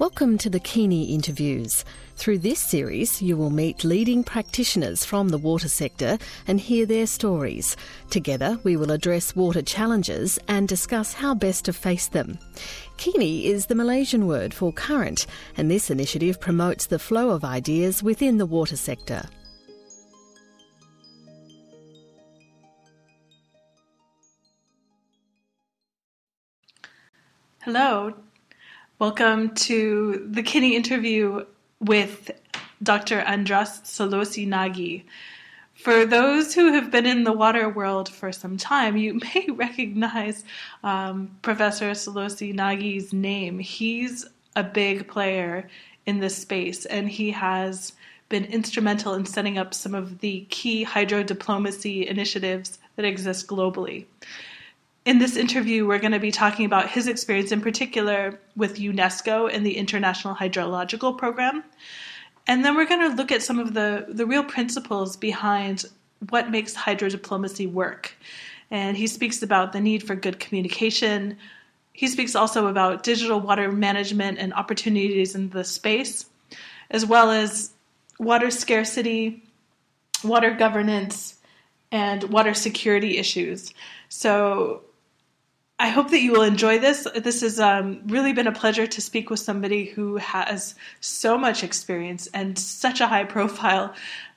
Welcome to the Kini Interviews. Through this series, you will meet leading practitioners from the water sector and hear their stories. Together, we will address water challenges and discuss how best to face them. Kini is the Malaysian word for current, and this initiative promotes the flow of ideas within the water sector. Hello, Welcome to the Kini interview with Dr. Andras Szöllősi-Nagy. For those who have been in the water world for some time, you may recognize um, Professor Szöllősi-Nagy's name. He's a big player in this space, and he has been instrumental in setting up some of the key hydro diplomacy initiatives that exist globally in this interview, we're going to be talking about his experience in particular with UNESCO and the International Hydrological Program. And then we're going to look at some of the, the real principles behind what makes hydro diplomacy work. And he speaks about the need for good communication. He speaks also about digital water management and opportunities in the space, as well as water scarcity, water governance, and water security issues. So I hope that you will enjoy this. This has um, really been a pleasure to speak with somebody who has so much experience and such a high profile.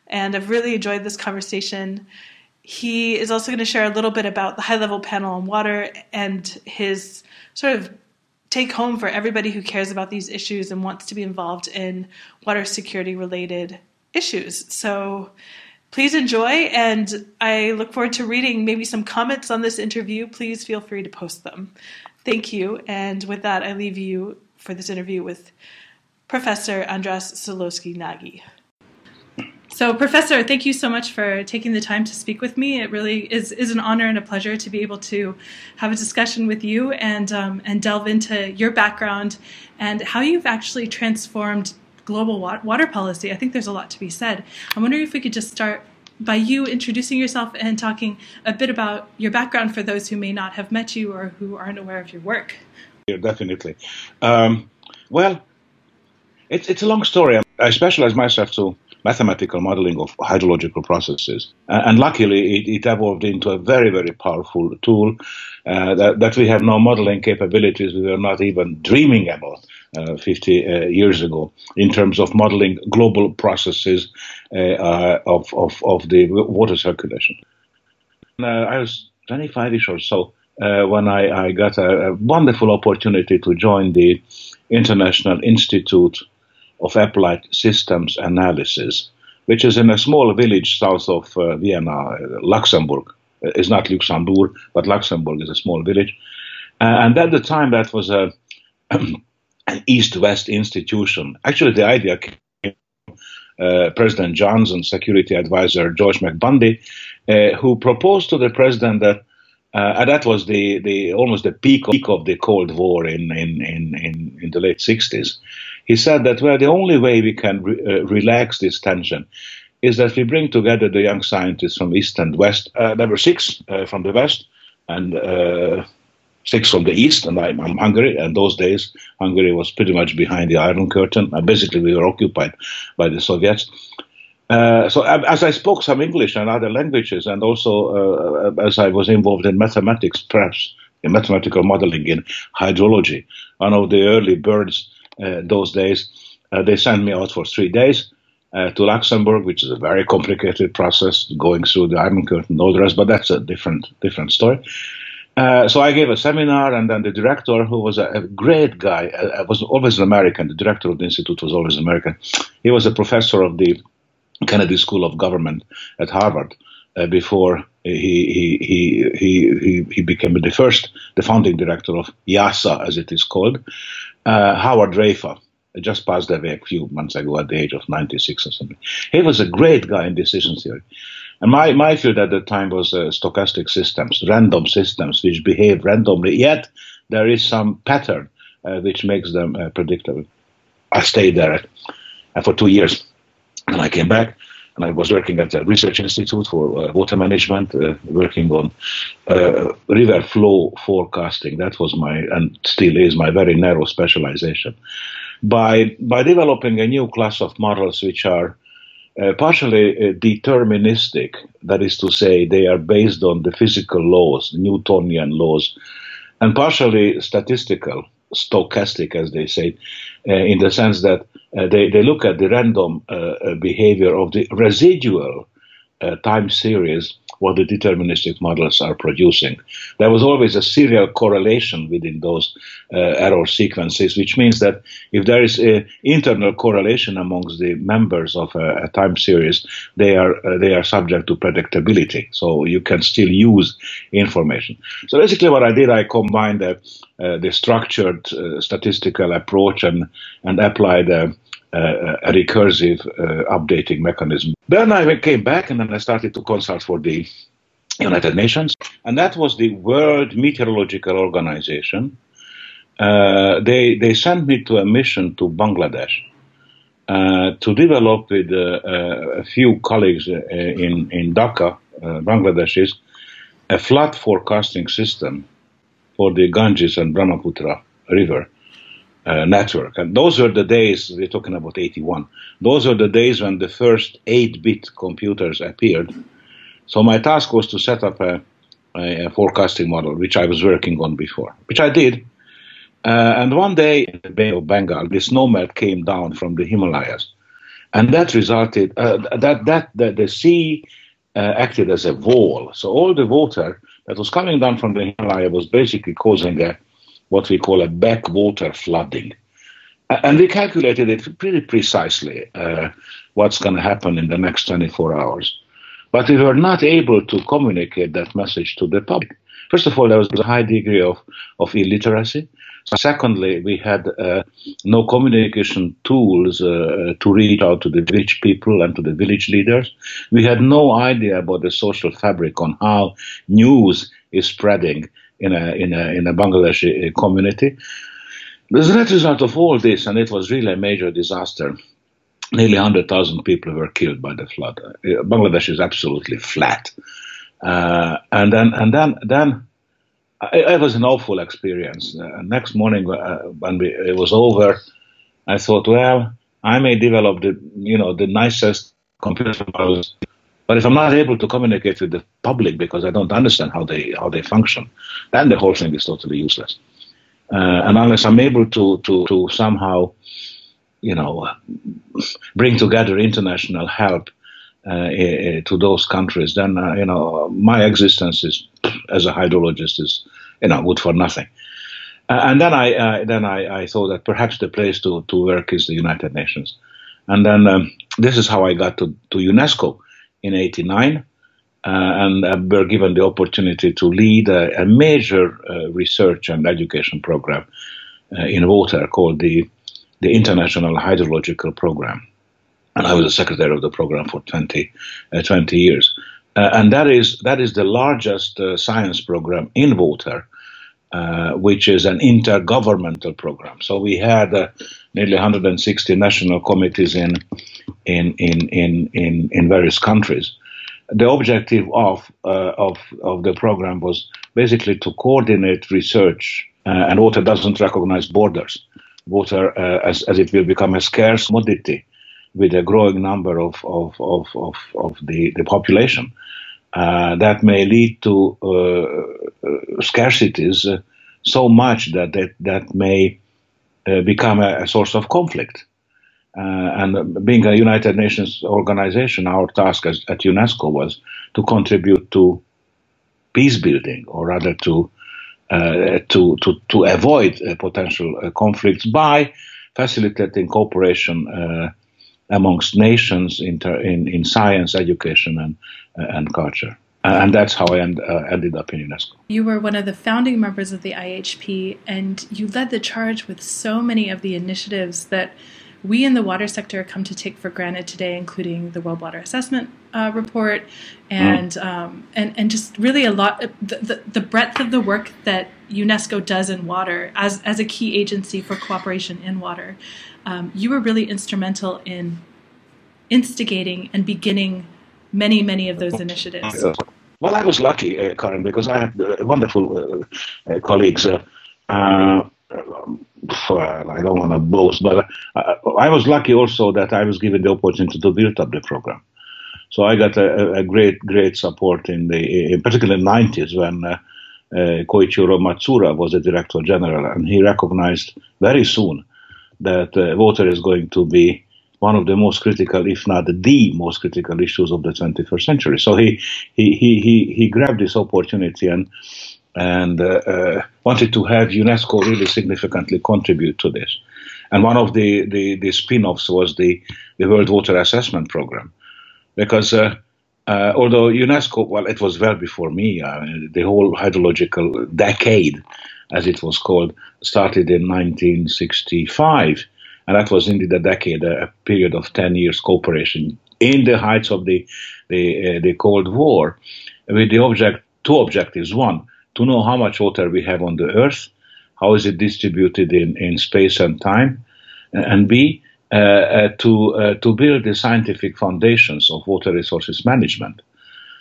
And I've really enjoyed this conversation. He is also going to share a little bit about the high level panel on water and his sort of take home for everybody who cares about these issues and wants to be involved in water security related issues. So, please enjoy. And I look forward to reading maybe some comments on this interview. Please feel free to post them. Thank you. And with that, I leave you for this interview with Professor Andras Szöllősi-Nagy. So, Professor, thank you so much for taking the time to speak with me. It really is, is an honor and a pleasure to be able to have a discussion with you and, um, and delve into your background and how you've actually transformed global water policy, I think there's a lot to be said. I'm wondering if we could just start by you introducing yourself and talking a bit about your background for those who may not have met you or who aren't aware of your work. Yeah, definitely. Um, well, it's, it's a long story. I specialize myself to mathematical modeling of hydrological processes. and luckily, it, it, evolved into a very, very powerful tool uh, that, that, we have now modeling capabilities we were not even dreaming about uh, 50 uh, years ago in terms of modeling global processes uh, uh, of, of, of the water circulation. Uh, I was 25ish or so when I, I got a, a wonderful opportunity to join the International Institute of Applied Systems Analysis, which is in a small village south of Vienna, Laxenburg. It's not Luxembourg, but Laxenburg is a small village. And at the time, that was a an East-West institution. Actually, the idea came uh, President Johnson's security advisor George McBundy, uh, who proposed to the president that uh, and that was the, the almost the peak of, peak of the Cold War in, in, in, in, in the late 60s. He said that well, the only way we can re- uh, relax this tension is that we bring together the young scientists from East and West. Uh, were six uh, from the West and uh, six from the East, and I'm, I'm, Hungary. And those days, Hungary was pretty much behind the Iron Curtain. basically, we were occupied by the Soviets. Uh, so as I spoke some English and other languages, and also uh, as I was involved in mathematics, perhaps in mathematical modeling in hydrology, one of the early birds uh, those days, uh, they sent me out for three days uh, to Laxenburg, which is a very complicated process, going through the Iron Curtain and all the rest. But that's a different different story. Uh, so I gave a seminar, and then the director, who was a, a great guy, uh, was always an American. The director of the institute was always American. He was a professor of the Kennedy School of Government at Harvard uh, before he, he, he, he, he became the first, the founding director of IIASA, as it is called, uh, Howard Raiffa. Just passed away a few months ago at the age of 96 or something. He was a great guy in decision theory. And my, my field at the time was uh, stochastic systems, random systems which behave randomly, yet there is some pattern uh, which makes them uh, predictable. I stayed there uh, for two years. And I came back and I was working at a research institute for uh, water management, uh, working on uh, river flow forecasting. That was my, and still is my very narrow specialization. by by developing a new class of models which are uh, partially uh, deterministic, that is to say, they are based on the physical laws, Newtonian laws, and partially statistical, stochastic, as they say, uh, in the sense that uh, they, they look at the random uh, behavior of the residual time series what the deterministic models are producing. There was always a serial correlation within those uh, error sequences, which means that if there is an internal correlation amongst the members of a, a time series, they are uh, they are subject to predictability. So you can still use information. So basically, what I did, I combined the, uh, structured uh, statistical approach and and applied uh, a recursive uh, updating mechanism. Then I came back and then I started to consult for the United Nations, and that was the World Meteorological Organization. Uh, they they sent me to a mission to Bangladesh uh, to develop with uh, uh a few colleagues in in Dhaka, Bangladeshis, a flood forecasting system for the Ganges and Brahmaputra River uh, network. And those were the days, we're talking about 81, those were the days when the first 8 bit computers appeared. So my task was to set up a, a, forecasting model, which I was working on before, which I did. Uh, and one day in the Bay of Bengal, this snowmelt came down from the Himalayas. And that resulted, uh, that, that, that the sea uh, acted as a wall. So all the water that was coming down from the Himalaya was basically causing a, what we call a backwater flooding. And we calculated it pretty precisely uh, what's going to happen in the next 24 hours. But we were not able to communicate that message to the public. First of all, there was a high degree of, of illiteracy. Secondly, we had uh, no communication tools uh, to reach out to the village people and to the village leaders. We had no idea about the social fabric on how news is spreading in a in a in a Bangladeshi uh, community. As a result of all this, and it was really a major disaster. Nearly 100,000 people were killed by the flood. Uh, Bangladesh is absolutely flat, uh, and then and then then it, was an awful experience. Uh, next morning, uh, when we, it was over, I thought, well, I may develop the you know the nicest computer but if I'm not able to communicate with the public because I don't understand how they how they function, then the whole thing is totally useless. Uh, and unless I'm able to to to somehow, you know, bring together international help uh, to those countries, then uh, you know my existence is as a hydrologist is you know good for nothing. Uh, and then I uh, then I, I thought that perhaps the place to to work is the United Nations. And then um, this is how I got to, to UNESCO in 89 uh, and uh, were given the opportunity to lead a, a major uh, research and education program in water called the, the International Hydrological Program. And I was the secretary of the program for 20, 20 years. Uh, and that is that is the largest uh, science program in water, uh, which is an intergovernmental program. So we had nearly 160 national committees in in in in in, in various countries. The objective of uh, of of the program was basically to coordinate research, uh, and water doesn't recognize borders. Water, uh, as as it will become a scarce commodity, with a growing number of of of of, of the the population, uh, that may lead to uh, uh, scarcities so much that that that may become a, a source of conflict. And being a United Nations organization, our task as, at UNESCO was to contribute to peace building, or rather to uh, to, to to avoid uh, potential uh, conflicts by facilitating cooperation amongst nations in, in, in science, education, and uh, and culture. And that's how I end, ended up in UNESCO. You were one of the founding members of the IHP, and you led the charge with so many of the initiatives that we in the water sector come to take for granted today, including the World Water Assessment uh, Report, and mm. um, and and just really a lot the, the, the breadth of the work that UNESCO does in water as as a key agency for cooperation in water. Um, you were really instrumental in instigating and beginning many many of those initiatives. Well, I was lucky, uh, Karen, because I had uh, wonderful uh, uh colleagues. Uh, I don't want to boast, but I, I, was lucky also that I was given the opportunity to build up the program. So I got a, a great, great support in the, in particular in the 90s when uh, uh, Koichiro Matsuura was the director general, and he recognized very soon that uh, water is going to be one of the most critical, if not the most critical issues of the 21st century. So he he he he, he grabbed this opportunity and and uh, uh, wanted to have UNESCO really significantly contribute to this. And one of the, the, the spin-offs was the, the World Water Assessment Program, because uh, uh, although UNESCO, well, it was well before me, uh, the whole hydrological decade, as it was called, started in 1965. And that was indeed a decade, a, period of 10 years cooperation in the heights of the, the, uh, the Cold War, with the object, two objectives. One, to know how much water we have on the Earth, how is it distributed in, in space and time, and B, uh, uh, to, uh, to build the scientific foundations of water resources management.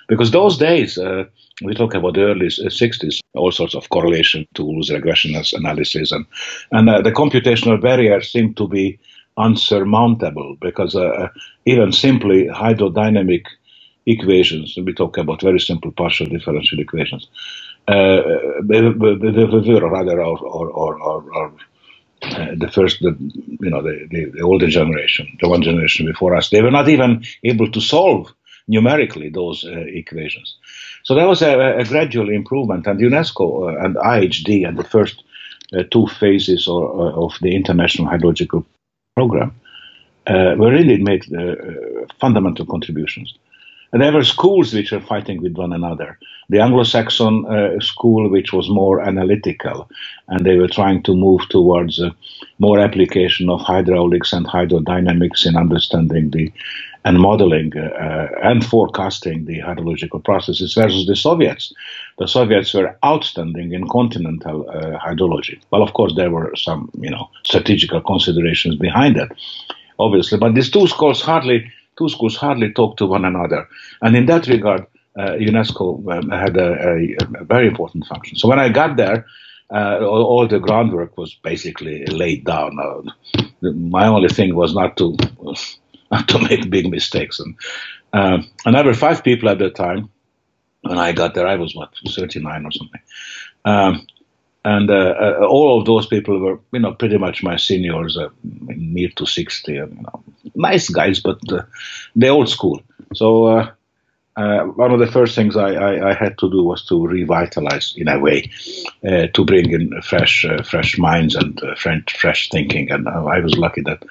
Because those days, uh, we talk about the early 60s, all sorts of correlation tools, regression analysis, and, and uh, the computational barriers seem to be unsurmountable because uh, even simply hydrodynamic equations, we talk about very simple partial differential equations, were rather or, or, or, or uh, the first, the, you know, the, the, the, older generation, the one generation before us, they were not even able to solve numerically those uh, equations. So there was a, a, gradual improvement, and UNESCO uh, and IHD and the first uh, two phases or, uh, of the International Hydrological Program uh, were really made fundamental contributions. There were schools which were fighting with one another. The Anglo-Saxon uh, school, which was more analytical, and they were trying to move towards uh, more application of hydraulics and hydrodynamics in understanding the and modeling uh, and forecasting the hydrological processes versus the Soviets. The Soviets were outstanding in continental uh, hydrology. Well, of course, there were some, you know, strategical considerations behind that, obviously, but these two schools hardly two schools hardly talk to one another. And in that regard, uh, UNESCO um, had a, a, a, very important function. So when I got there, uh, all, all, the groundwork was basically laid down. Uh, my only thing was not to not to make big mistakes. And uh, and there were five people at the time. When I got there, I was what 39 or something. Um, and uh, uh, all of those people were, you know, pretty much my seniors, uh, near to 60, and, you know, nice guys, but uh, the old school. So uh, uh, one of the first things I, I, I, had to do was to revitalize, in a way, to bring in fresh, fresh minds and fresh, fresh thinking. And I was lucky that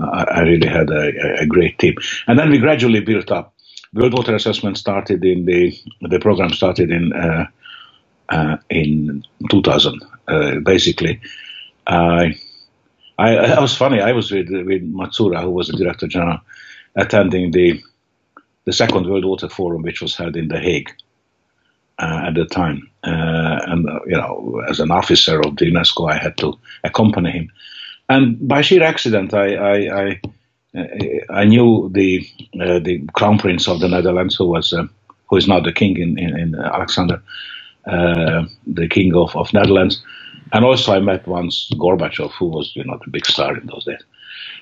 I really had a, a, great team. And then we gradually built up. World Water Assessment started in the the program started in uh, in 2000, uh, basically. I, I, was funny. I was with with Matsuura, who was the director general, attending the the second World Water Forum, which was held in The Hague uh, at the time. Uh, and uh, you know, as an officer of the UNESCO, I had to accompany him. And by sheer accident, I I, I, I knew the uh, the crown prince of the Netherlands, who was who is now the king in, in, in Alexander uh, the king of, of Netherlands. And also I met once Gorbachev, who was, you know, the big star in those days.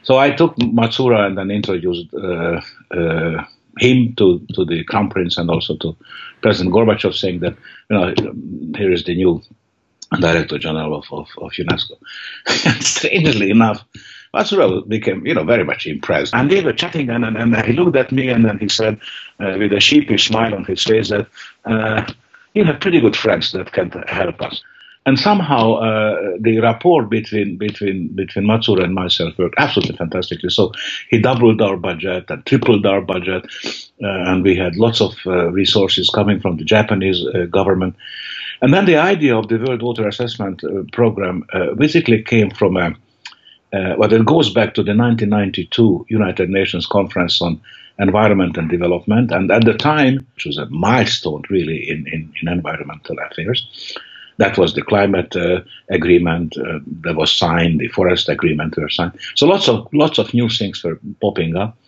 So I took Matsuura and then introduced uh, uh, him to, to the crown prince and also to President Gorbachev, saying that, you know, here is the new director general of, of, of UNESCO. and strangely enough, Matsuura became, you know, very much impressed. And they were chatting, and, and, and he looked at me, and then he said, uh, with a sheepish smile on his face, that you have pretty good friends that can help us. And somehow uh, the rapport between between between Matsuura and myself worked absolutely fantastically. So he doubled our budget and tripled our budget, uh, and we had lots of uh, resources coming from the Japanese uh, government. And then the idea of the World Water Assessment uh, Program uh, basically came from a well, it goes back to the 1992 United Nations Conference on environment and development. And at the time, which was a milestone really in, in, in environmental affairs, that was the climate uh, agreement uh, that was signed, the forest agreement were signed. So lots of lots of new things were popping up,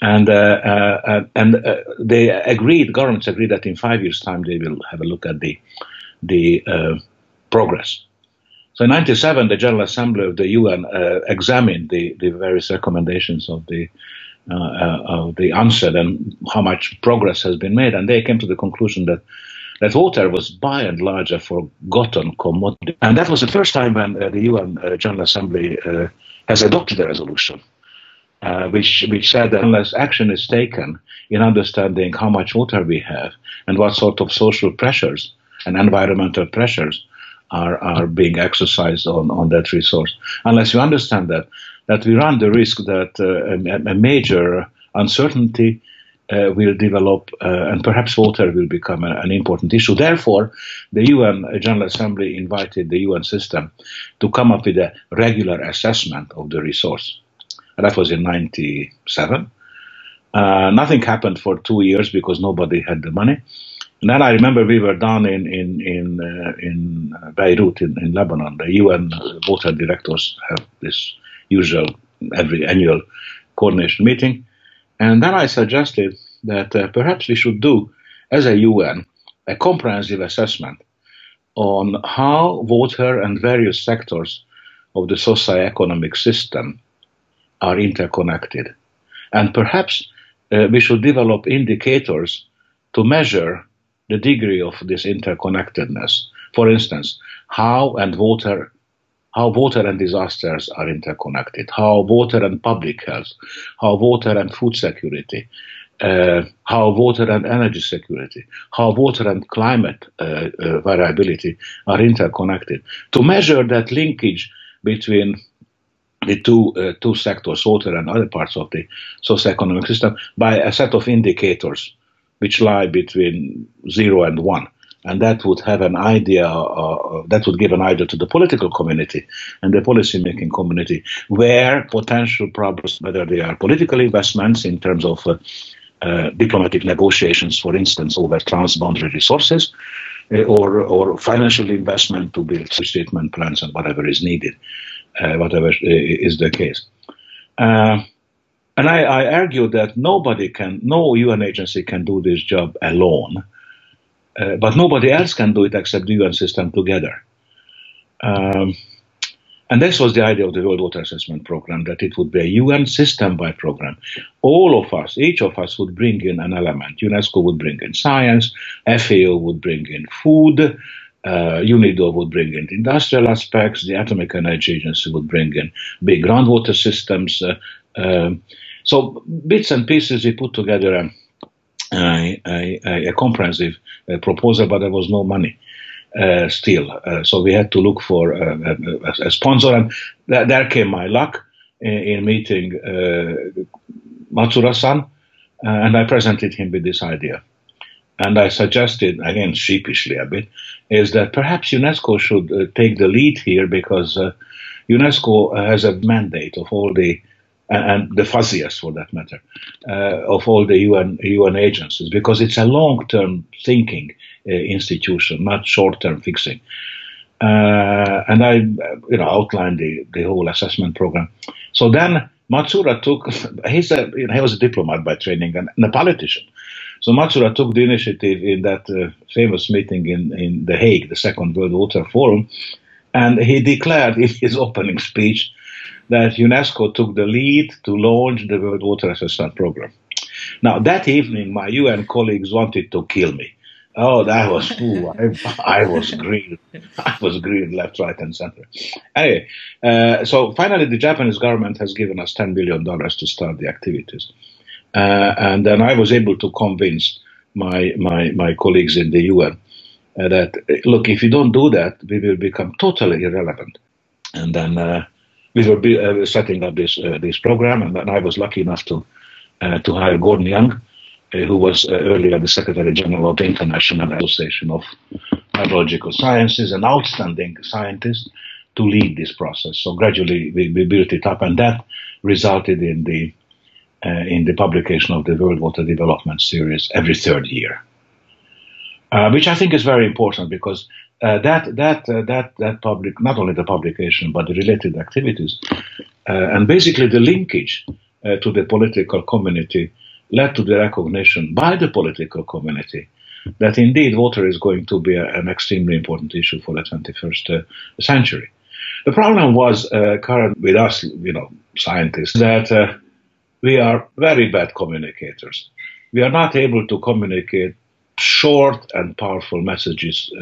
and uh, uh and uh, they agreed. Governments agreed that in five years' time they will have a look at the the uh, progress. So in 97, the General Assembly of the UN uh, examined the, the various recommendations of the uh, uh, the UNCED and how much progress has been made, and they came to the conclusion that that water was by and large a forgotten commodity. And that was the first time when uh, the UN uh, General Assembly uh, has adopted a resolution uh, which, which said that unless action is taken in understanding how much water we have and what sort of social pressures and environmental pressures are, are being exercised on, on that resource, unless you understand that, that we run the risk that uh, a, a, major uncertainty uh, will develop uh, and perhaps water will become a, an important issue. Therefore, the UN General Assembly invited the UN system to come up with a regular assessment of the resource. That was in 97. Uh, nothing happened for two years because nobody had the money. And then I remember we were down in in in uh, in Beirut in, in Lebanon. The UN water directors have this usual every annual coordination meeting, and then I suggested that uh, perhaps we should do as a UN a comprehensive assessment on how water and various sectors of the socio-economic system are interconnected. And perhaps uh, we should develop indicators to measure the degree of this interconnectedness. For instance, how and water how water and disasters are interconnected, how water and public health, how water and food security, uh, how water and energy security, how water and climate uh, uh, variability are interconnected. To measure that linkage between the two uh, two sectors, water and other parts of the socio-economic system, by a set of indicators which lie between zero and one. And that would have an idea, uh, that would give an idea to the political community and the policy-making community where potential problems, whether they are political investments in terms of uh, uh, diplomatic negotiations, for instance, over transboundary resources, uh, or, or financial investment to build treatment plants and whatever is needed uh, whatever is the case. Uh, and I, I, argue that nobody can, no UN agency can do this job alone, uh, but nobody else can do it except the UN system together. Um, and this was the idea of the World Water Assessment Program, that it would be a UN system-wide program. All of us, each of us would bring in an element. UNESCO would bring in science, FAO would bring in food, uh, UNIDO would bring in industrial aspects, the Atomic Energy Agency would bring in big groundwater systems. Uh, um, so bits and pieces, we put together a, a, a, comprehensive uh, proposal, but there was no money. Uh, still, uh, so we had to look for uh, a, a, sponsor, and th- there came my luck in, in meeting Matsuura-san, and I presented him with this idea. And I suggested, again sheepishly a bit, is that perhaps UNESCO should uh, take the lead here because uh, UNESCO has a mandate of all the and the fuzziest for that matter, uh, of all the UN, UN agencies, because it's a long-term thinking uh, institution, not short-term fixing. Uh, and I, you know, outlined the, the whole assessment program. So then Matsuura took, he's a, you know, he was a diplomat by training and, and a politician. So Matsuura took the initiative in that uh, famous meeting in, in The Hague, the Second World Water Forum, and he declared in his opening speech that UNESCO took the lead to launch the World Water Assessment Program. Now, that evening, my UN colleagues wanted to kill me. Oh, that was cool. I, I, was green. I was green left, right, and center. Anyway, uh, so finally, the Japanese government has given us $10 billion to start the activities. Uh, and then I was able to convince my, my, my colleagues in the UN uh, that, look, if you don't do that, we will become totally irrelevant. And then uh, we were be, uh, setting up this, uh, this program, and then I was lucky enough to, uh, to hire Gordon Young, who was earlier the Secretary General of the International Association of Hydrological Sciences, an outstanding scientist, to lead this process. So gradually we, we built it up, and that resulted in the uh, in the publication of the World Water Development Series every third year, uh, which I think is very important because uh, that that that that public not only the publication but the related activities and basically the linkage to the political community led to the recognition by the political community that indeed water is going to be a, an extremely important issue for the 21st uh, century. The problem was uh, current with us, you know, scientists, that uh, we are very bad communicators. We are not able to communicate short and powerful messages.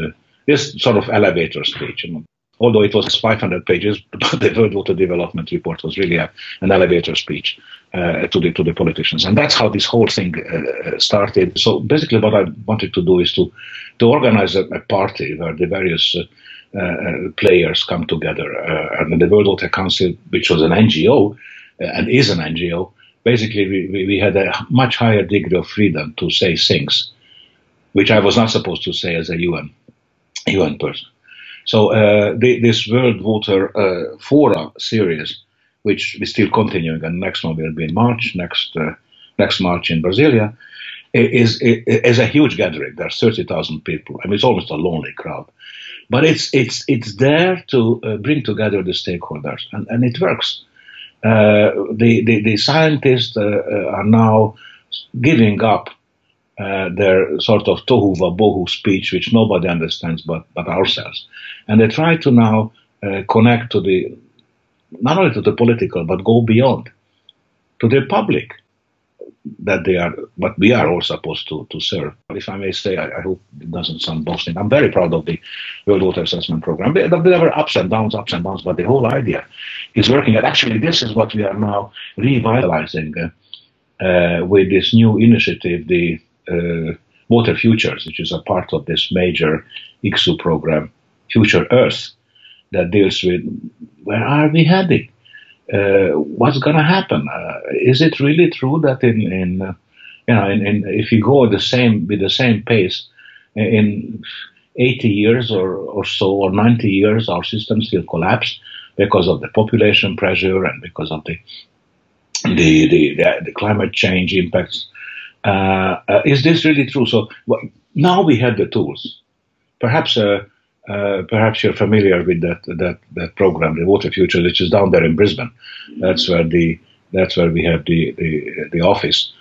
Uh, this sort of elevator speech, know. Although it was 500 pages, but the World Water Development Report was really a, an elevator speech uh, to the to the politicians, and that's how this whole thing uh, started. So basically, what I wanted to do is to to organize a, a party where the various uh, uh, players come together. Uh, and the World Water Council, which was an NGO and is an NGO, basically we, we had a much higher degree of freedom to say things, which I was not supposed to say as a UN UN person. So uh, the, this World Water uh, Fora series, which is still continuing, and next one will be in March, next uh, next March in Brasilia, is, is, is a huge gathering. There are 30,000 people. I mean, it's almost a lonely crowd. But it's it's it's there to uh, bring together the stakeholders, and, and it works. Uh, the, the, the scientists uh are now giving up uh, their sort of tohu vabohu speech, which nobody understands but but ourselves, and they try to now uh, connect to the not only to the political but go beyond to the public that they are, but we are all supposed to, to serve. If I may say, I, I, hope it doesn't sound boasting. I'm very proud of the World Water Assessment Program. There, were ups and downs, ups and downs, but the whole idea is working. And actually, this is what we are now revitalizing uh, uh, with this new initiative, the Water Futures, which is a part of this major ICSU program, Future Earth, that deals with where are we heading? uh, what's going to happen? Uh, is it really true that in, in uh, you know, in, in, if you go the same with the same pace in 80 years or, or so or 90 years, our systems will collapse because of the population pressure and because of the the the, the, the climate change impacts. Uh, uh, is this really true? So well, now we have the tools. Perhaps uh, uh, perhaps you're familiar with that that that program, the Water Future, which is down there in Brisbane. That's where the that's where we have the the, the office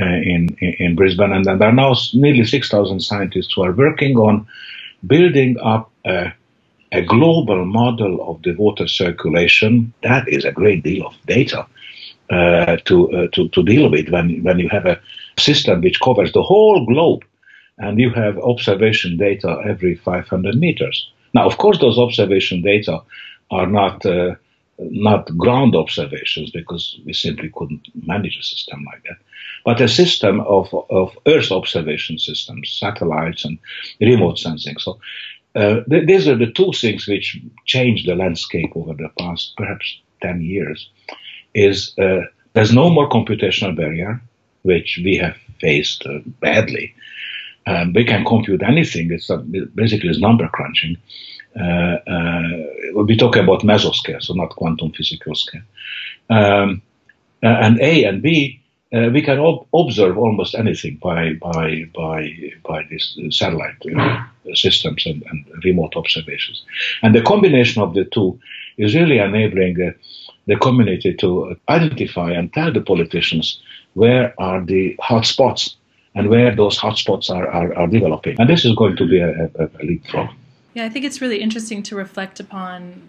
uh, in, in, Brisbane, and there are now nearly six thousand scientists who are working on building up a, a global model of the water circulation. That is a great deal of data. Uh, to, uh, to to deal with when when you have a system which covers the whole globe and you have observation data every 500 meters. Now, of course, those observation data are not uh, not ground observations because we simply couldn't manage a system like that, but a system of, of Earth observation systems, satellites and remote sensing. So uh, th- these are the two things which changed the landscape over the past perhaps 10 years. Is uh, there's no more computational barrier, which we have faced uh, badly um, we can compute anything. It's basically it's number crunching. Uh, uh, we talk about mesoscale, so not quantum physical scale. Um, uh, and A and B, we can ob- observe almost anything by by by by these satellite systems and, and, remote observations. And the combination of the two is really enabling the community to identify and tell the politicians where are the hot spots and where those hotspots are, are, are developing. And this is going to be a, a, a leapfrog. Yeah, I think it's really interesting to reflect upon.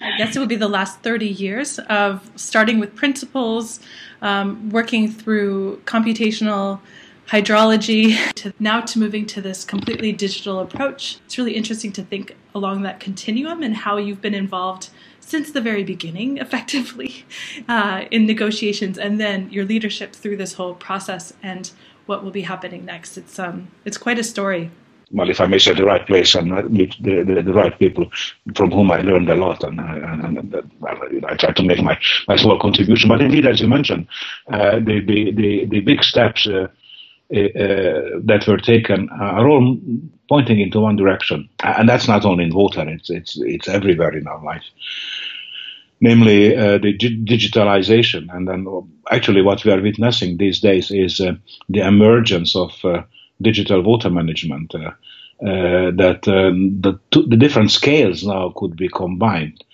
I guess it would be the last 30 years of starting with principles, um, working through computational hydrology, to now to moving to this completely digital approach. It's really interesting to think along that continuum and how you've been involved since the very beginning, effectively, uh, in negotiations, and then your leadership through this whole process and what will be happening next. It's um, it's quite a story. Well, if I may say the right place and meet the, the, the right people from whom I learned a lot, and, and, and well, I try to make my, my small contribution. But indeed, as you mentioned, uh, the, the, the, the big steps uh, uh, that were taken are all pointing into one direction, and that's not only in water; it's it's it's everywhere in our life namely uh, the digitalization. And then actually what we are witnessing these days is uh, the emergence of uh, digital water management, uh, uh, that um, the, the different scales now could be combined.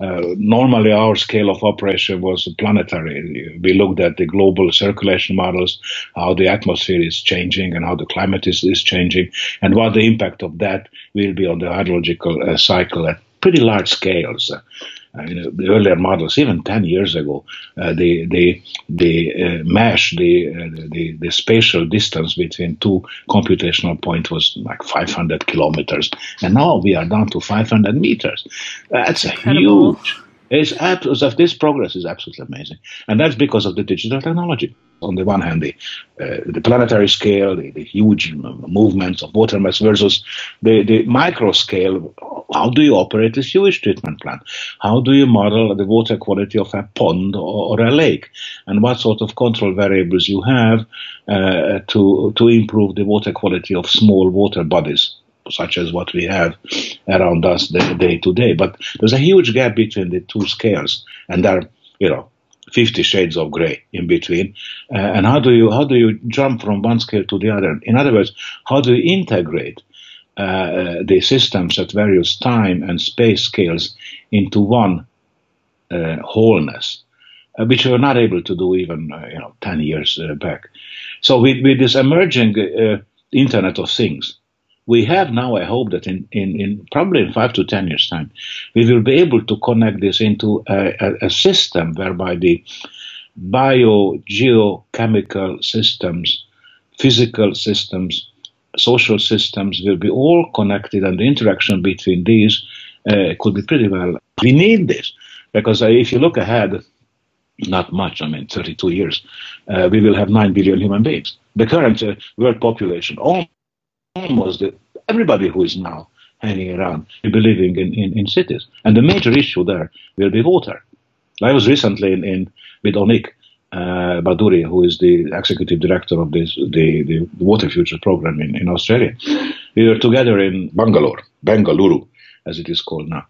Uh, normally, our scale of operation was planetary. We looked at the global circulation models, how the atmosphere is changing and how the climate is, is changing, and what the impact of that will be on the hydrological cycle at pretty large scales. I mean, the earlier models, even 10 years ago, uh, the the the uh, mesh, the, uh, the the spatial distance between two computational points was like 500 kilometers, and now we are down to 500 meters. That's Incredible. huge it's of this progress is absolutely amazing, and that's because of the digital technology. On the one hand, the, uh, the planetary scale, the, the, huge movements of water mass versus the, the micro scale. How do you operate a sewage treatment plant? How do you model the water quality of a pond or, or a lake? And what sort of control variables you have uh, to to improve the water quality of small water bodies such as what we have around us day to day. But there's a huge gap between the two scales, and there are, you know, 50 shades of gray in between. Uh, and how do you how do you jump from one scale to the other? In other words, how do you integrate uh, the systems at various time and space scales into one uh, wholeness, uh, which we were not able to do even uh, you know 10 years uh, back. So with, with this emerging Internet of Things, we have now a hope that in, in, in, probably in five to ten years time, we will be able to connect this into a, a, a system whereby the biogeochemical systems, physical systems, social systems will be all connected, and the interaction between these uh, could be pretty well. We need this because uh, if you look ahead, not much, I mean, 32 years, uh, we will have 9 billion human beings. The current uh, world population, almost almost everybody who is now hanging around will living in, in, in, cities. And the major issue there will be water. I was recently in, in with Anik uh, Bhaduri, who is the executive director of this the, the Water Futures program in, in Australia. We were together in Bangalore, Bengaluru, as it is called now,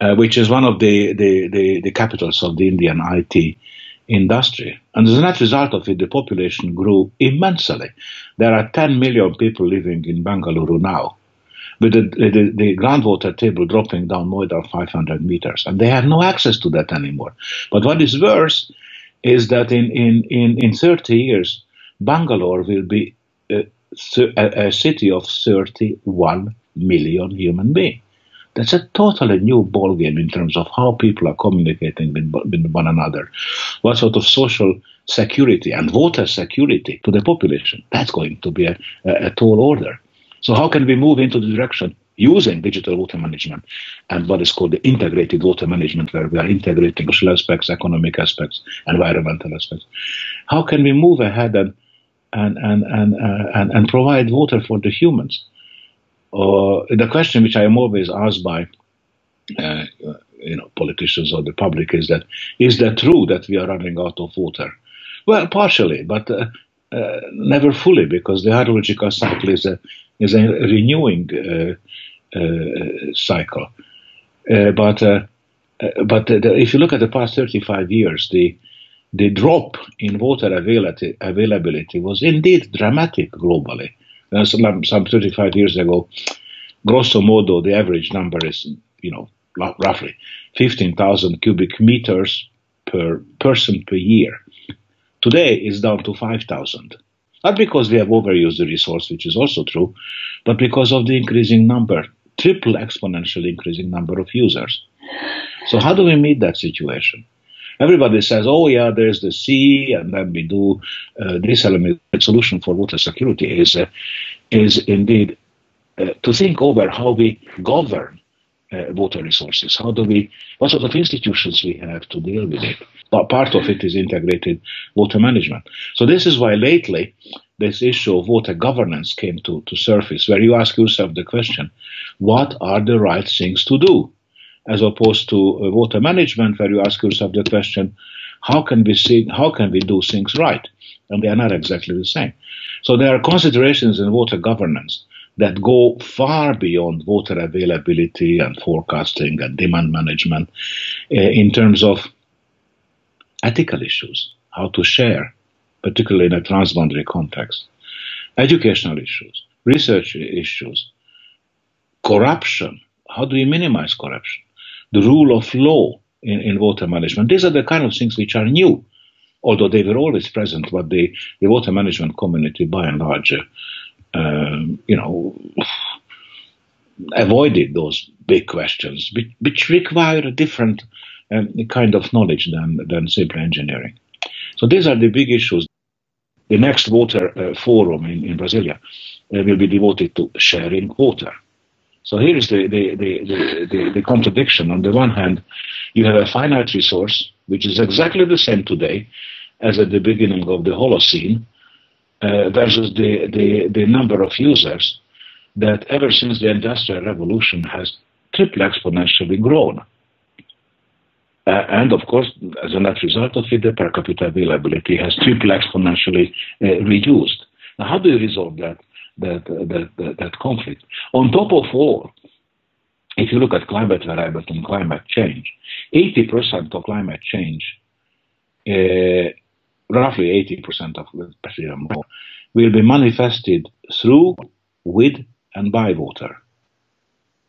uh, which is one of the, the, the, the capitals of the Indian IT industry. And as a net result of it, the population grew immensely. There are 10 million people living in Bangalore now, with the, the, the, groundwater table dropping down more than 500 meters. And they have no access to that anymore. But what is worse is that in, in, in, in 30 years, Bangalore will be a, a, a city of 31 million human beings. That's a totally new ballgame in terms of how people are communicating with, one another. What sort of social security and water security to the population. That's going to be a, a, a, tall order. So, how can we move into the direction using digital water management and what is called the integrated water management, where we are integrating social aspects, economic aspects, environmental aspects? How can we move ahead and and and and uh, and, and provide water for the humans? Uh, the question which I am always asked by uh, you know politicians or the public is that is that true that we are running out of water? Well, partially, but uh, uh, never fully, because the hydrological cycle is a is a renewing uh, uh, cycle. but but the, if you look at the past 35 years, the the drop in water availability, availability was indeed dramatic globally. Some, some 35 years ago, grosso modo, the average number is, you know, roughly 15,000 cubic meters per person per year. Today is down to 5,000. Not because we have overused the resource, which is also true, but because of the increasing number, triple exponential increasing number of users. So how do we meet that situation? Everybody says, oh yeah, there's the sea, and then we do uh, this element. The solution for water security is, uh, is indeed uh, to think over how we govern uh, water resources. How do we, what sort of institutions we have to deal with it? But part of it is integrated water management. So this is why lately this issue of water governance came to, to surface, where you ask yourself the question, what are the right things to do? As opposed to uh, water management, where you ask yourself the question, how can we see, how can we do things right? And they are not exactly the same. So there are considerations in water governance that go far beyond water availability and forecasting and demand management uh, in terms of ethical issues, how to share, particularly in a transboundary context, educational issues, research issues, corruption. How do we minimize corruption? The rule of law in, in water management. These are the kind of things which are new, although they were always present, but the, the water management community, by and large, uh, um, you know, avoided those big questions, which, which require a different um, kind of knowledge than, than simple engineering. So these are the big issues. The next water uh, forum in, in Brasilia uh, will be devoted to sharing water. So here is the, the, the, the, the contradiction. On the one hand, you have a finite resource, which is exactly the same today as at the beginning of the Holocene, uh, versus the, the, the number of users that ever since the Industrial Revolution has triple exponentially grown. Uh, and of course, as a net result of it, the per capita availability has triple exponentially uh, reduced. Now, how do you resolve that, that, that, that, that, conflict? On top of all, if you look at climate variability and climate change, 80% of climate change, uh, roughly 80% of more, will be manifested through, with, and by water.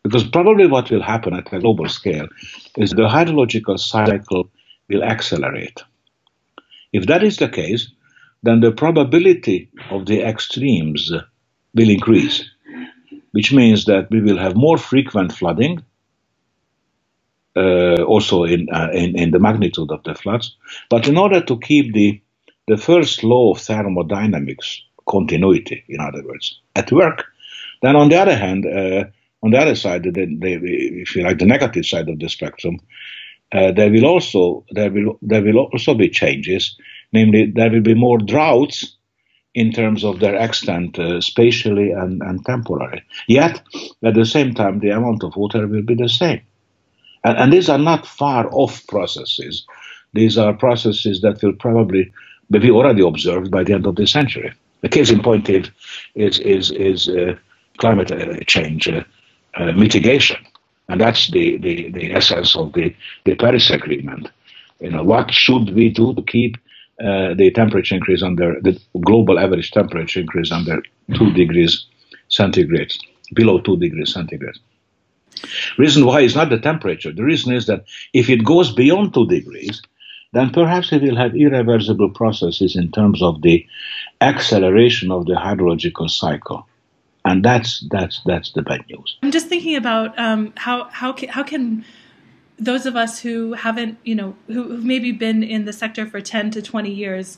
Because probably what will happen at a global scale is the hydrological cycle will accelerate. If that is the case, then the probability of the extremes will increase, which means that we will have more frequent flooding, uh, also in, uh, in, in the magnitude of the floods. But in order to keep the the first law of thermodynamics, continuity, in other words, at work, then on the other hand, uh, on the other side, the, the, if you like, the negative side of the spectrum, uh, there will also there will there will also be changes. Namely, there will be more droughts in terms of their extent, uh, spatially and, and temporally. Yet, at the same time, the amount of water will be the same. And, and these are not far off processes. These are processes that will probably be already observed by the end of the century. The case in point is is is, is uh, climate uh, change uh, uh, mitigation. And that's the, the, the essence of the, the Paris Agreement. You know, what should we do to keep uh, the temperature increase under the global average temperature increase under two degrees centigrade, below two degrees centigrade? Reason why is not the temperature. The reason is that if it goes beyond two degrees, then perhaps we will have irreversible processes in terms of the acceleration of the hydrological cycle and that's that's that's the bad news. I'm just thinking about um, how how how can those of us who haven't you know who, maybe been in the sector for 10 to 20 years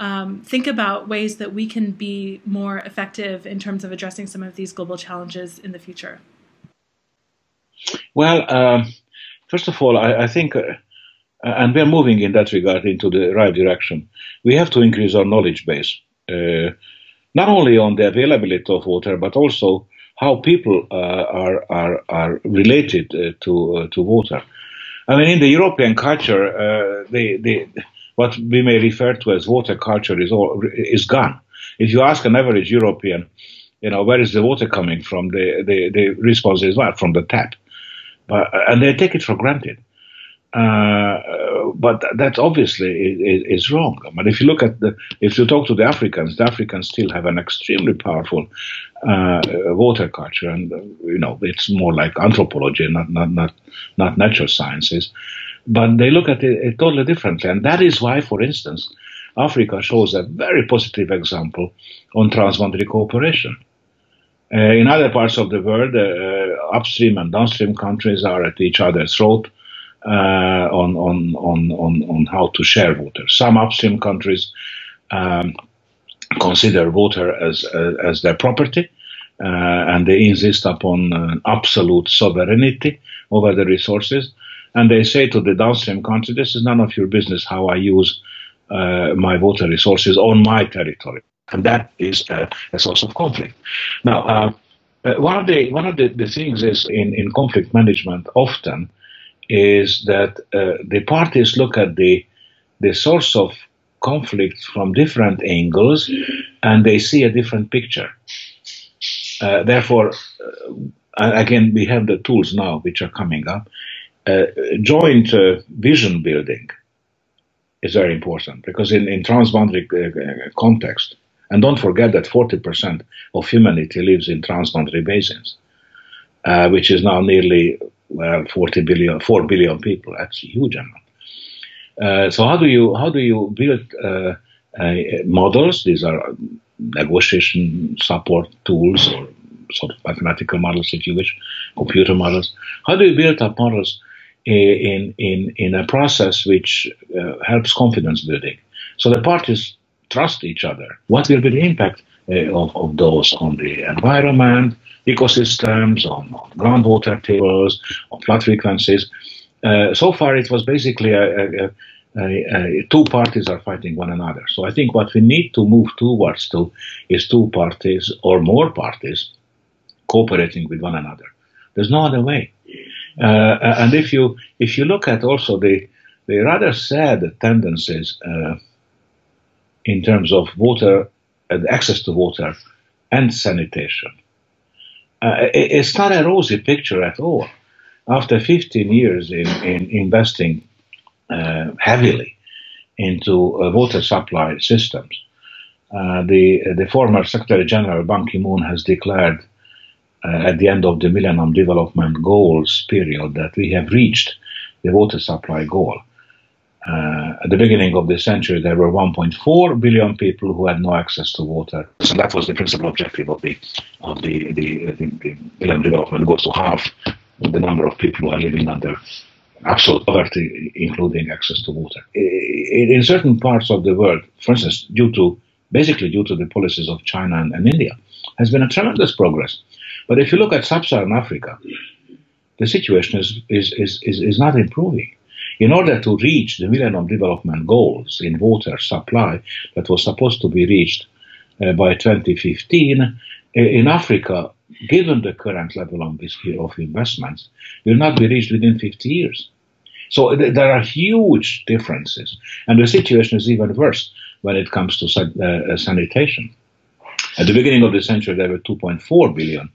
um, think about ways that we can be more effective in terms of addressing some of these global challenges in the future. Well, uh, first of all, I, I think. Uh, and we are moving in that regard into the right direction. We have to increase our knowledge base. Uh, not only on the availability of water, but also how people uh, are, are, are related uh, to, uh, to water. I mean, in the European culture, uh, they, they, what we may refer to as water culture is, all, is gone. If you ask an average European, you know, where is the water coming from? The, the, the response is, well, from the tap. But, and they take it for granted. Uh, but that obviously is, is, wrong. But if you look at the, if you talk to the Africans, the Africans still have an extremely powerful uh, water culture, and you know it's more like anthropology, not not not not natural sciences. But they look at it, it totally differently, and that is why, for instance, Africa shows a very positive example on transboundary cooperation. Uh, in other parts of the world, uh, upstream and downstream countries are at each other's throat on, on, on, on, on how to share water. Some upstream countries um, consider water as, uh, as their property. Uh, and they insist upon uh, absolute sovereignty over the resources. And they say to the downstream country, this is none of your business how I use uh, my water resources on my territory. And that is a source of conflict. Now, uh, one of the one of the, the things is in, in conflict management often is that uh, the parties look at the the source of conflict from different angles and they see a different picture. Uh, therefore, uh, again, we have the tools now which are coming up. Uh, joint uh, vision building is very important because in, in transboundary uh, context, and don't forget that 40% of humanity lives in transboundary basins, which is now nearly well, 40 billion, 4 billion people. That's a huge amount. Uh, so how do you how do you build uh, uh, models? These are negotiation support tools or sort of mathematical models, if you wish, computer models. How do you build up models in in in a process which uh, helps confidence building? So the parties trust each other. What will be the impact uh, of, of those on the environment, ecosystems, on, on groundwater tables, on flood frequencies? Uh, so far, it was basically a, a, a, two parties are fighting one another. So I think what we need to move towards to is two parties or more parties cooperating with one another. There's no other way. Uh, and if you if you look at also the the rather sad tendencies uh, in terms of water and access to water and sanitation, uh, it's not a rosy picture at all after 15 years in, in investing uh, heavily into uh, water supply systems, the, the former Secretary General Ban Ki moon has declared at the end of the Millennium Development Goals period that we have reached the water supply goal. Uh, at the beginning of the century, there were 1.4 billion people who had no access to water. So that was the principal objective of the of the the, the, the Millennium Development Goals to halve the number of people who are living under absolute poverty, including access to water. In certain parts of the world, for instance, due to basically due to the policies of China and, and India, has been a tremendous progress. But if you look at sub-Saharan Africa, the situation is, is, is, is, is not improving. In order to reach the Millennium Development Goals in water supply that was supposed to be reached uh, by 2015, in Africa, given the current level of investments, will not be reached within 50 years. So there are huge differences, and the situation is even worse when it comes to uh, sanitation. At the beginning of the century, there were 2.4 billion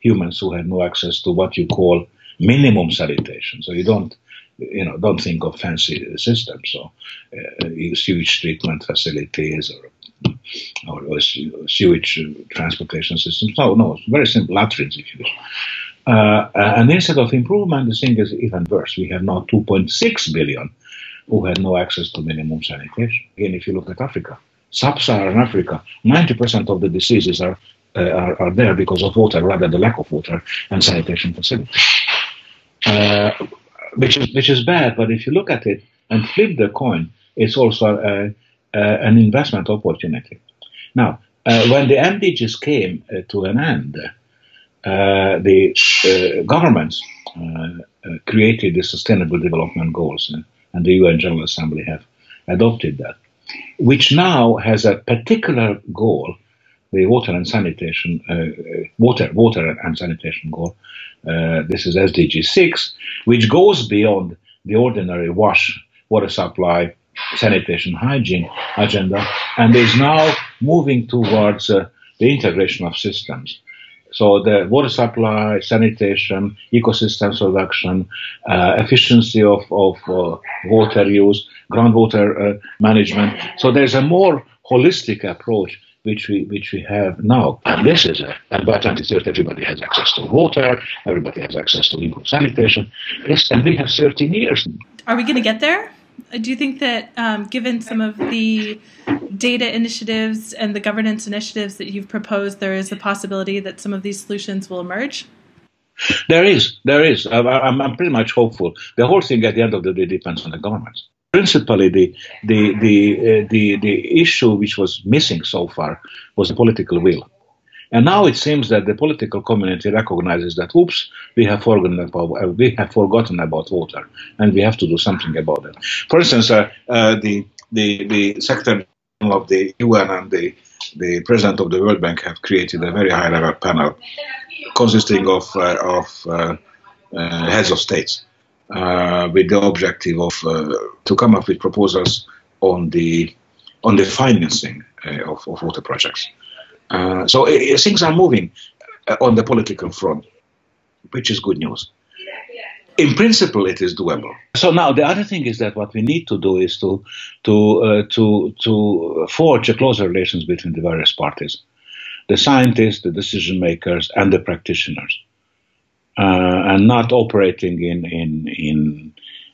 humans who had no access to what you call minimum sanitation. So you don't, you know, don't think of fancy systems, so uh, sewage treatment facilities or or, or sewage transportation systems. No, no, it's very simple latrines, if you wish. Uh, and instead of improvement, the thing is even worse. We have now 2.6 billion who had no access to minimum sanitation. Again, if you look at Africa, sub-Saharan Africa, 90% of the diseases are, uh, are, are, there because of water, rather the lack of water and sanitation facilities. Uh, which is which is bad, but if you look at it and flip the coin, it's also a, uh, an investment opportunity. Now, uh, when the MDGs came uh, to an end, the governments created the Sustainable Development Goals, and the UN General Assembly have adopted that, which now has a particular goal the water and sanitation, uh, water, water and sanitation goal. Uh, this is SDG 6, which goes beyond the ordinary wash, water supply, sanitation hygiene agenda and is now moving towards uh, the integration of systems. So the water supply, sanitation, ecosystems production, uh, efficiency of, of uh, water use, groundwater uh, management. So there's a more holistic approach which we which we have now. And this is a, and by 2030 everybody has access to water, everybody has access to improved sanitation. Yes, and we have 13 years. Are we going to get there? do you think that um, given some of the data initiatives and the governance initiatives that you've proposed, there is a possibility that some of these solutions will emerge? There is, there is. I'm, I'm pretty much hopeful. The whole thing at the end of the day depends on the governments. Principally, the the the uh, the the issue which was missing so far was the political will. And now it seems that the political community recognizes that, oops, we have forgotten about, uh, we have forgotten about water, and we have to do something about it. For instance, uh, uh, the, the, the Secretary of the UN and the, the President of the World Bank have created a very high level panel consisting of, uh, of uh, heads of states with the objective of to come up with proposals on the, on the financing of, of water projects. Uh, so uh, things are moving uh, on the political front, which is good news. In principle, it is doable. So now the other thing is that what we need to do is to to uh, to to forge a closer relations between the various parties, the scientists, the decision makers, and the practitioners, uh, and not operating in in in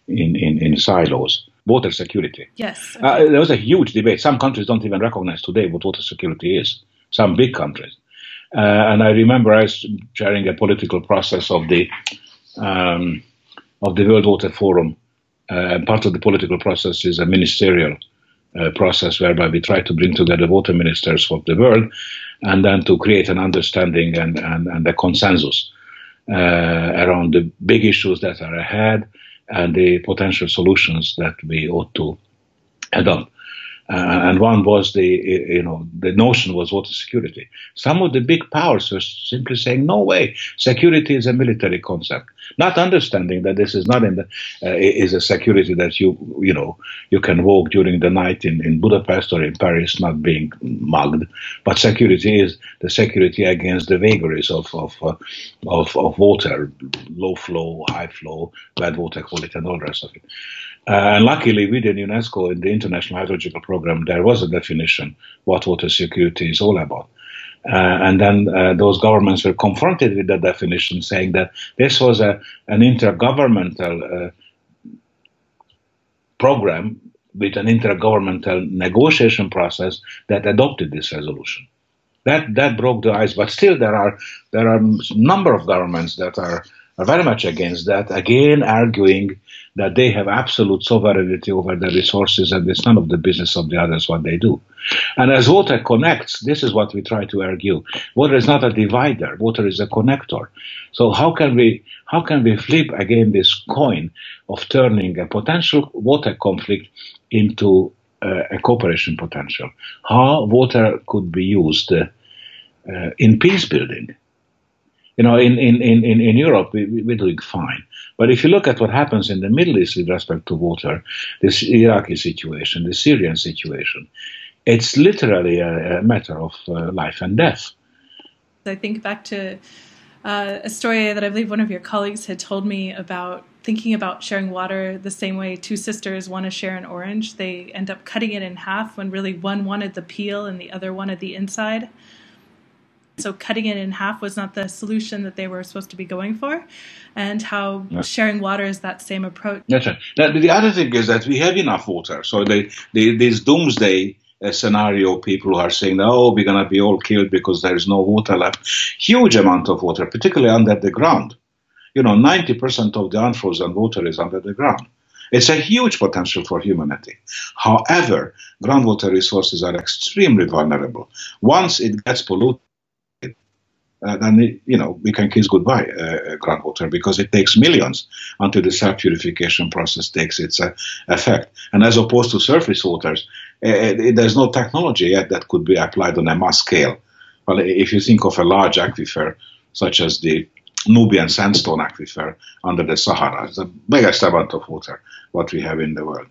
in, in, in silos water security. Yes. Okay. Uh, there was a huge debate. Some countries don't even recognize today what water security is some big countries. and I remember I was chairing a political process of the um, of the World Water Forum. Uh, part of the political process is a ministerial uh, process whereby we try to bring together water ministers of the world and then to create an understanding and, and, and a consensus uh, Uh, around the big issues that are ahead and the potential solutions that we ought to adopt. Uh, and one was the, you know, the notion was water security. Some of the big powers were simply saying, no way, security is a military concept. Not understanding that this is not in the, uh, is a security that you, you know, you can walk during the night in, in Budapest or in Paris not being mugged. But security is the security against the vagaries of, of, uh, of, of water, low flow, high flow, bad water quality, and all the rest of it. Uh, and luckily, within UNESCO, in the International Hydrological Program, there was a definition what water security is all about. Uh, and then uh, those governments were confronted with that definition, saying that this was a, an intergovernmental uh, program with an intergovernmental negotiation process that adopted this resolution. That that broke the ice, but still there are there are a number of governments that are, are very much against that, again arguing that they have absolute sovereignty over the resources and it's none of the business of the others what they do. And as water connects, this is what we try to argue. Water is not a divider, water is a connector. So how can we how can we flip again this coin of turning a potential water conflict into uh, a cooperation potential? How water could be used uh, uh, in peace building? You know, in, in, in, in Europe, we, we're doing fine. But if you look at what happens in the Middle East with respect to water, this Iraqi situation, the Syrian situation, it's literally a, a matter of uh, life and death. I think back to uh, a story that I believe one of your colleagues had told me about thinking about sharing water the same way two sisters want to share an orange. They end up cutting it in half when really one wanted the peel and the other wanted the inside. So cutting it in half was not the solution that they were supposed to be going for, and how yeah. sharing water is that same approach. That's right. Now, the other thing is that we have enough water. So they, they, this doomsday uh, scenario, people are saying, oh, we're going to be all killed because there is no water left. Huge amount of water, particularly under the ground. You know, 90% of the unfrozen water is under the ground. It's a huge potential for humanity. However, groundwater resources are extremely vulnerable. Once it gets polluted, uh, then you know we can kiss goodbye uh, groundwater because it takes millions until the self purification process takes its uh, effect. And as opposed to surface waters, uh, uh, there's no technology yet that could be applied on a mass scale. Well, if you think of a large aquifer such as the Nubian sandstone aquifer under the Sahara, it's the biggest amount of water what we have in the world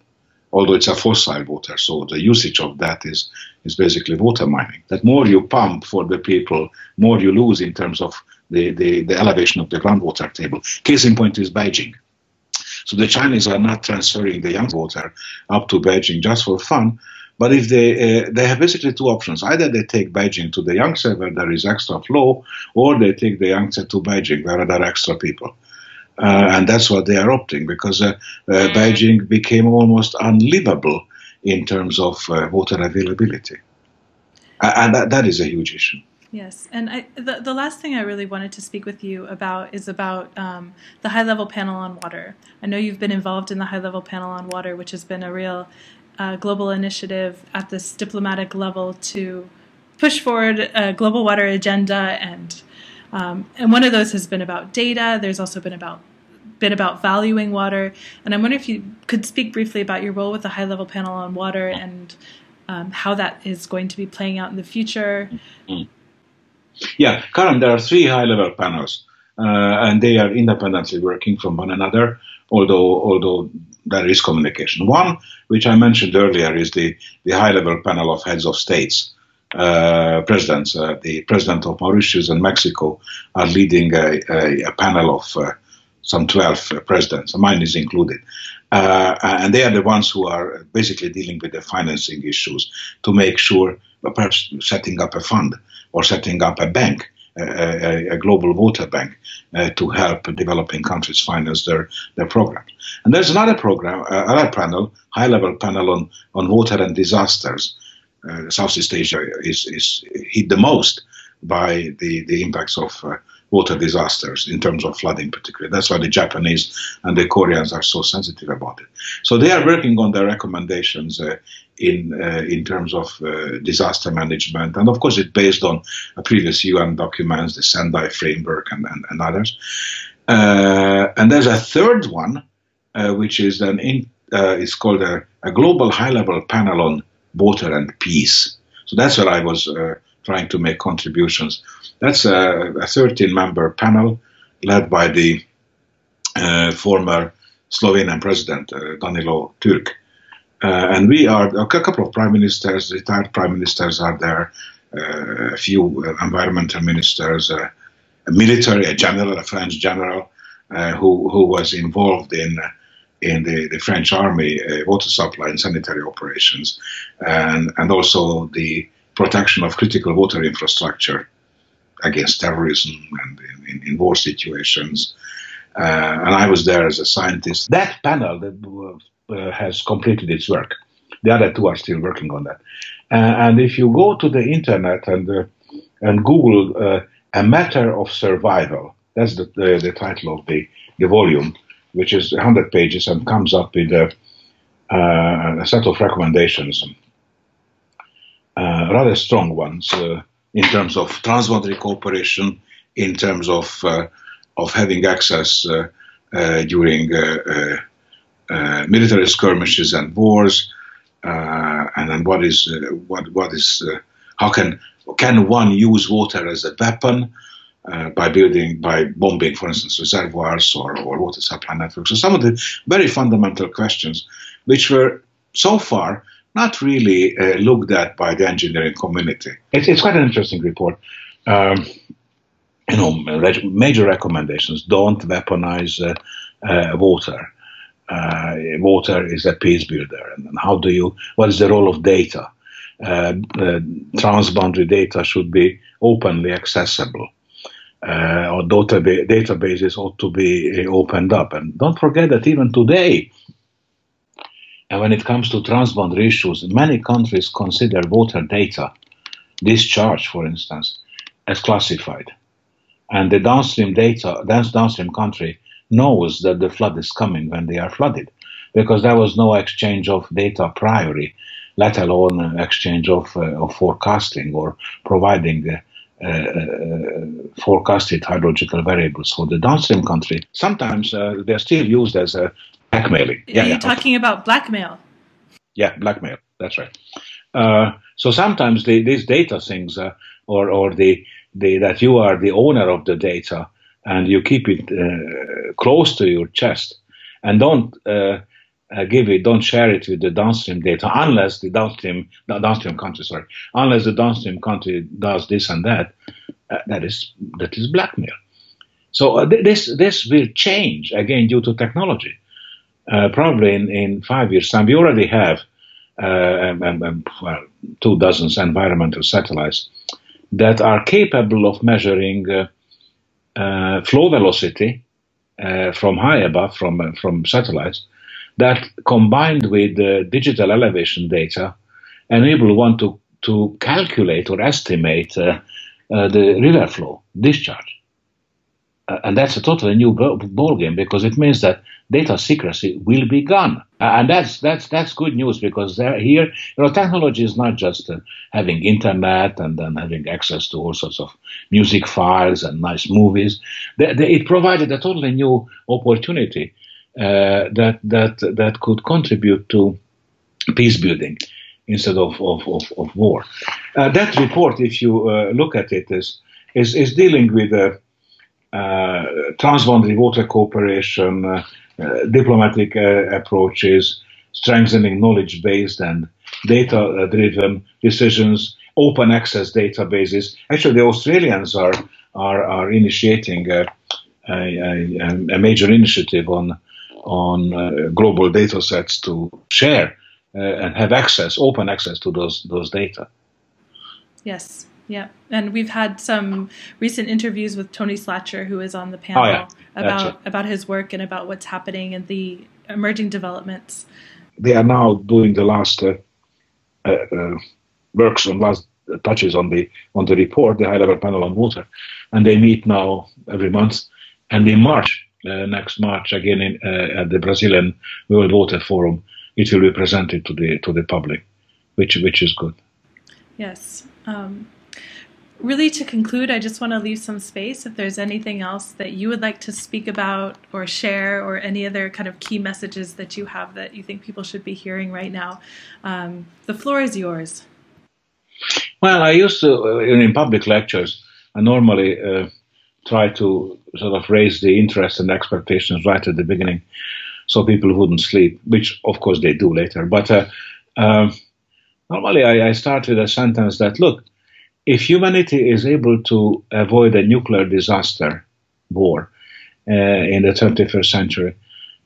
although it's a fossil water, so the usage of that is, is basically water mining. That more you pump for the people, more you lose in terms of the, the, the elevation of the groundwater table. Case in point is Beijing. So the Chinese are not transferring the young water up to Beijing just for fun, but if they uh, they have basically two options: either they take Beijing to the Yangtze where there is extra flow, or they take the Yangtze to Beijing where there are extra people. Uh, and that's what they are opting because uh, uh, Beijing became almost unlivable in terms of water availability. And that, that is a huge issue. Yes, and I, the the last thing I really wanted to speak with you about is about um, the high level panel on water. I know you've been involved in the high level panel on water, which has been a real uh, global initiative at this diplomatic level to push forward a global water agenda, and um, and one of those has been about data. There's also been about been about valuing water. And I'm wondering if you could speak briefly about your role with the high level panel on water and um, how that is going to be playing out in the future. Mm-hmm. Yeah, Karen, there are three high level panels, uh, and they are independently working from one another, although, although there is communication. One, which I mentioned earlier, is the, the high level panel of heads of states. Uh, presidents, uh, the president of Mauritius and Mexico are leading a, a, a panel of uh, some 12 uh, presidents, mine is included. Uh, and they are the ones who are basically dealing with the financing issues to make sure, perhaps setting up a fund or setting up a bank, a, a global water bank, uh, to help developing countries finance their, their programs. And there's another program, uh, another panel, high level panel on, on water and disasters. Uh, Southeast Asia is, is hit the most by the, the impacts of uh, water disasters in terms of flooding, particularly. That's why the Japanese and the Koreans are so sensitive about it. So they are working on their recommendations uh, in uh, in terms of uh, disaster management, and of course, it's based on previous UN documents, the Sendai framework, and and, and others. Uh, and there's a third one, uh, which is an in, uh, it's called a, a global high-level panel on water and peace. So that's where I was trying to make contributions. That's a, a 13 member panel led by the uh, former Slovenian president, uh, Danilo Türk. Uh, and we are, a couple of prime ministers, retired prime ministers are there, uh, a few environmental ministers, uh, a military, a general, a French general, uh, who, who was involved in in the, the French army uh, water supply and sanitary operations, and, and also the protection of critical water infrastructure against terrorism and in, in, war situations. Uh, and I was there as a scientist. That panel that uh, has completed its work. The other two are still working on that. Uh, and if you go to the internet and uh, and Google uh, a matter of survival, that's the, the, the, title of the, the volume, which is 100 pages and comes up with a, uh, a set of recommendations, rather strong ones in terms of transboundary cooperation, in terms of uh, of having access uh, uh, during military skirmishes and wars, and then what is what what is how can can one use water as a weapon? Uh, by building, by bombing, for instance, reservoirs or, or water supply networks. So some of the very fundamental questions, which were so far not really uh, looked at by the engineering community. It's, it's quite an interesting report. Um, you know, major recommendations: don't weaponize uh, uh, water. Uh, water is a peace builder, and, how do you? What is the role of data? Uh, uh, transboundary data should be openly accessible. or database, databases ought to be opened up. And don't forget that even today, and when it comes to transboundary issues, many countries consider water data, discharge, for instance, as classified. And the downstream data, that downstream country knows that the flood is coming when they are flooded, because there was no exchange of data priori, let alone exchange of, uh, of forecasting or providing uh, uh, forecasted hydrological variables for the downstream country. Sometimes uh, they're still used as a blackmailing. Yeah, Are you yeah, talking okay. about blackmail? Yeah, blackmail. That's right. Uh, so sometimes the, these data things, uh, or or the, the that you are the owner of the data and you keep it uh, close to your chest and don't uh, uh, give it, don't share it with the downstream data unless the downstream downstream country, sorry, unless the downstream country does this and that. Uh, that is that is blackmail. So th- this this will change again due to technology uh, probably in, in five years' time, we already have uh, um, um, um, well, two dozens environmental satellites that are capable of measuring uh, uh flow velocity uh, from high above, from, uh, from satellites, that combined with digital elevation data enable one to, to calculate or estimate the river flow discharge. Uh, and that's a totally new ball game because it means that data secrecy will be gone, and that's that's that's good news because here, you know, technology is not just uh, having internet and then having access to all sorts of music files and nice movies. They, they, it provided a totally new opportunity uh, that that that could contribute to peace building instead of of, of, of war. Uh, that report, if you uh, look at it, is is, is dealing with transboundary water cooperation, uh, uh, diplomatic approaches, strengthening knowledge based and data driven decisions, open access databases. Actually, the Australians are, are, are initiating a, a, a, major initiative on, on uh, global data sets to share uh, and have access, open access to those, those data. Yes. Yeah, and we've had some recent interviews with Tony Slatyer, who is on the panel, oh, yeah. about about his work and about what's happening and the emerging developments. They are now doing the last uh, uh, uh works on last touches on the on the report, the high level panel on water, and they meet now every month. And in March, uh, next March, again in, uh, at the Brazilian World Water Forum, it will be presented to the to the public, which which is good. Yes. Um, really, to conclude, I just want to leave some space if there's anything else that you would like to speak about or share, or any other kind of key messages that you have that you think people should be hearing right now. Um, the floor is yours. Well, I used to, uh, in public lectures, I normally uh, try to sort of raise the interest and expectations right at the beginning so people wouldn't sleep, which of course they do later. But uh, uh, normally I, I start with a sentence that look, if humanity is able to avoid a nuclear disaster, war, uh, in the 21st century,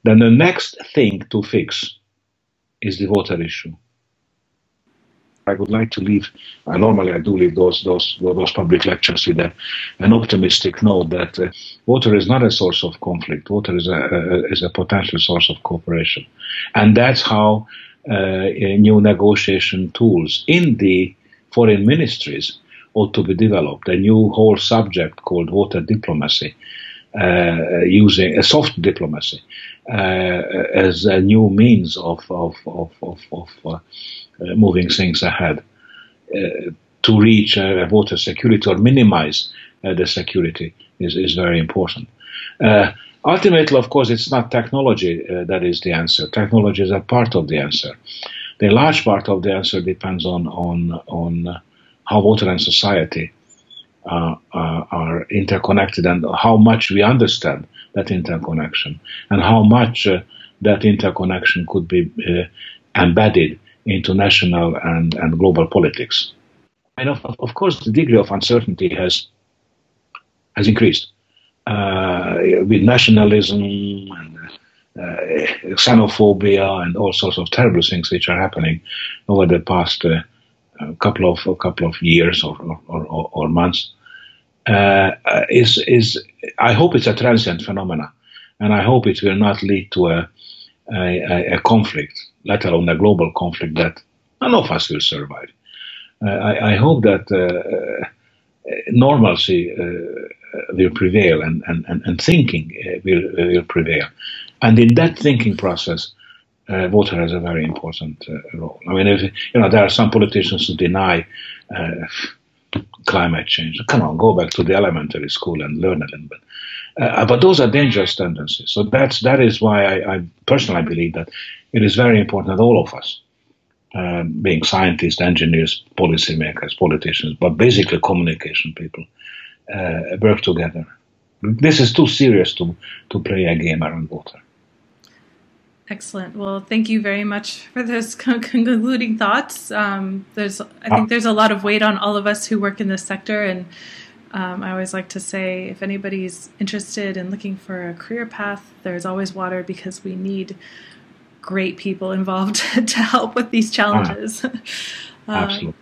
then the next thing to fix is the water issue. I would like to leave. Uh, normally, I do leave those those those public lectures with a, an optimistic note that uh, water is not a source of conflict. Water is a, a, is a potential source of cooperation, and that's how uh, new negotiation tools in the foreign ministries ought to be developed. A new whole subject called water diplomacy, uh, using a soft diplomacy uh, as a new means of of of of, of uh, uh, moving things ahead uh, to reach uh, water security or minimize the security is, is very important. ultimately, of course, it's not technology that is the answer. Technology is a part of the answer. The large part of the answer depends on on on how water and society uh, uh, are interconnected and how much we understand that interconnection and how much uh, that interconnection could be embedded into national and, and global politics. And of, of course, the degree of uncertainty has has increased uh, with nationalism and uh, xenophobia and all sorts of terrible things which are happening over the past uh, couple of a couple of years or or, or, or months. Uh, is is I hope it's a transient phenomena, and I hope it will not lead to a a, a conflict let alone a global conflict that none of us will survive. Uh, I, I, hope that uh normalcy uh, will prevail and, and, and, and thinking uh, will, will prevail. And in that thinking process, uh, water has a very important role. I mean, if, you know, there are some politicians who deny climate change. Come on, go back to the elementary school and learn a little bit. Uh, but those are dangerous tendencies. So that's that is why I, I personally believe that it is very important that all of us, uh, being scientists, engineers, policymakers, politicians, but basically communication people, uh, work together. This is too serious to, to play a game around water. Excellent. Well, thank you very much for those concluding thoughts. Um, there's, I think, there's a lot of weight on all of us who work in this sector, and um, I always like to say, if anybody's interested in looking for a career path, there's always water because we need great people involved to help with these challenges. Ah, absolutely. Um,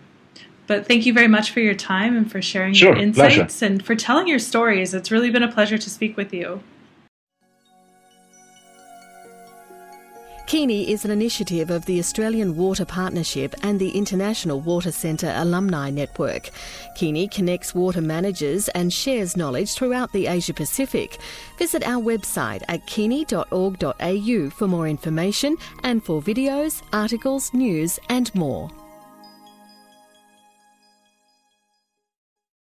but thank you very much for your time and for sharing sure, your insights pleasure. and for telling your stories. It's really been a pleasure to speak with you. Kini is an initiative of the Australian Water Partnership and the International Water Centre Alumni Network. Kini connects water managers and shares knowledge throughout the Asia Pacific. Visit our website at kini.org.au for more information and for videos, articles, news, and more.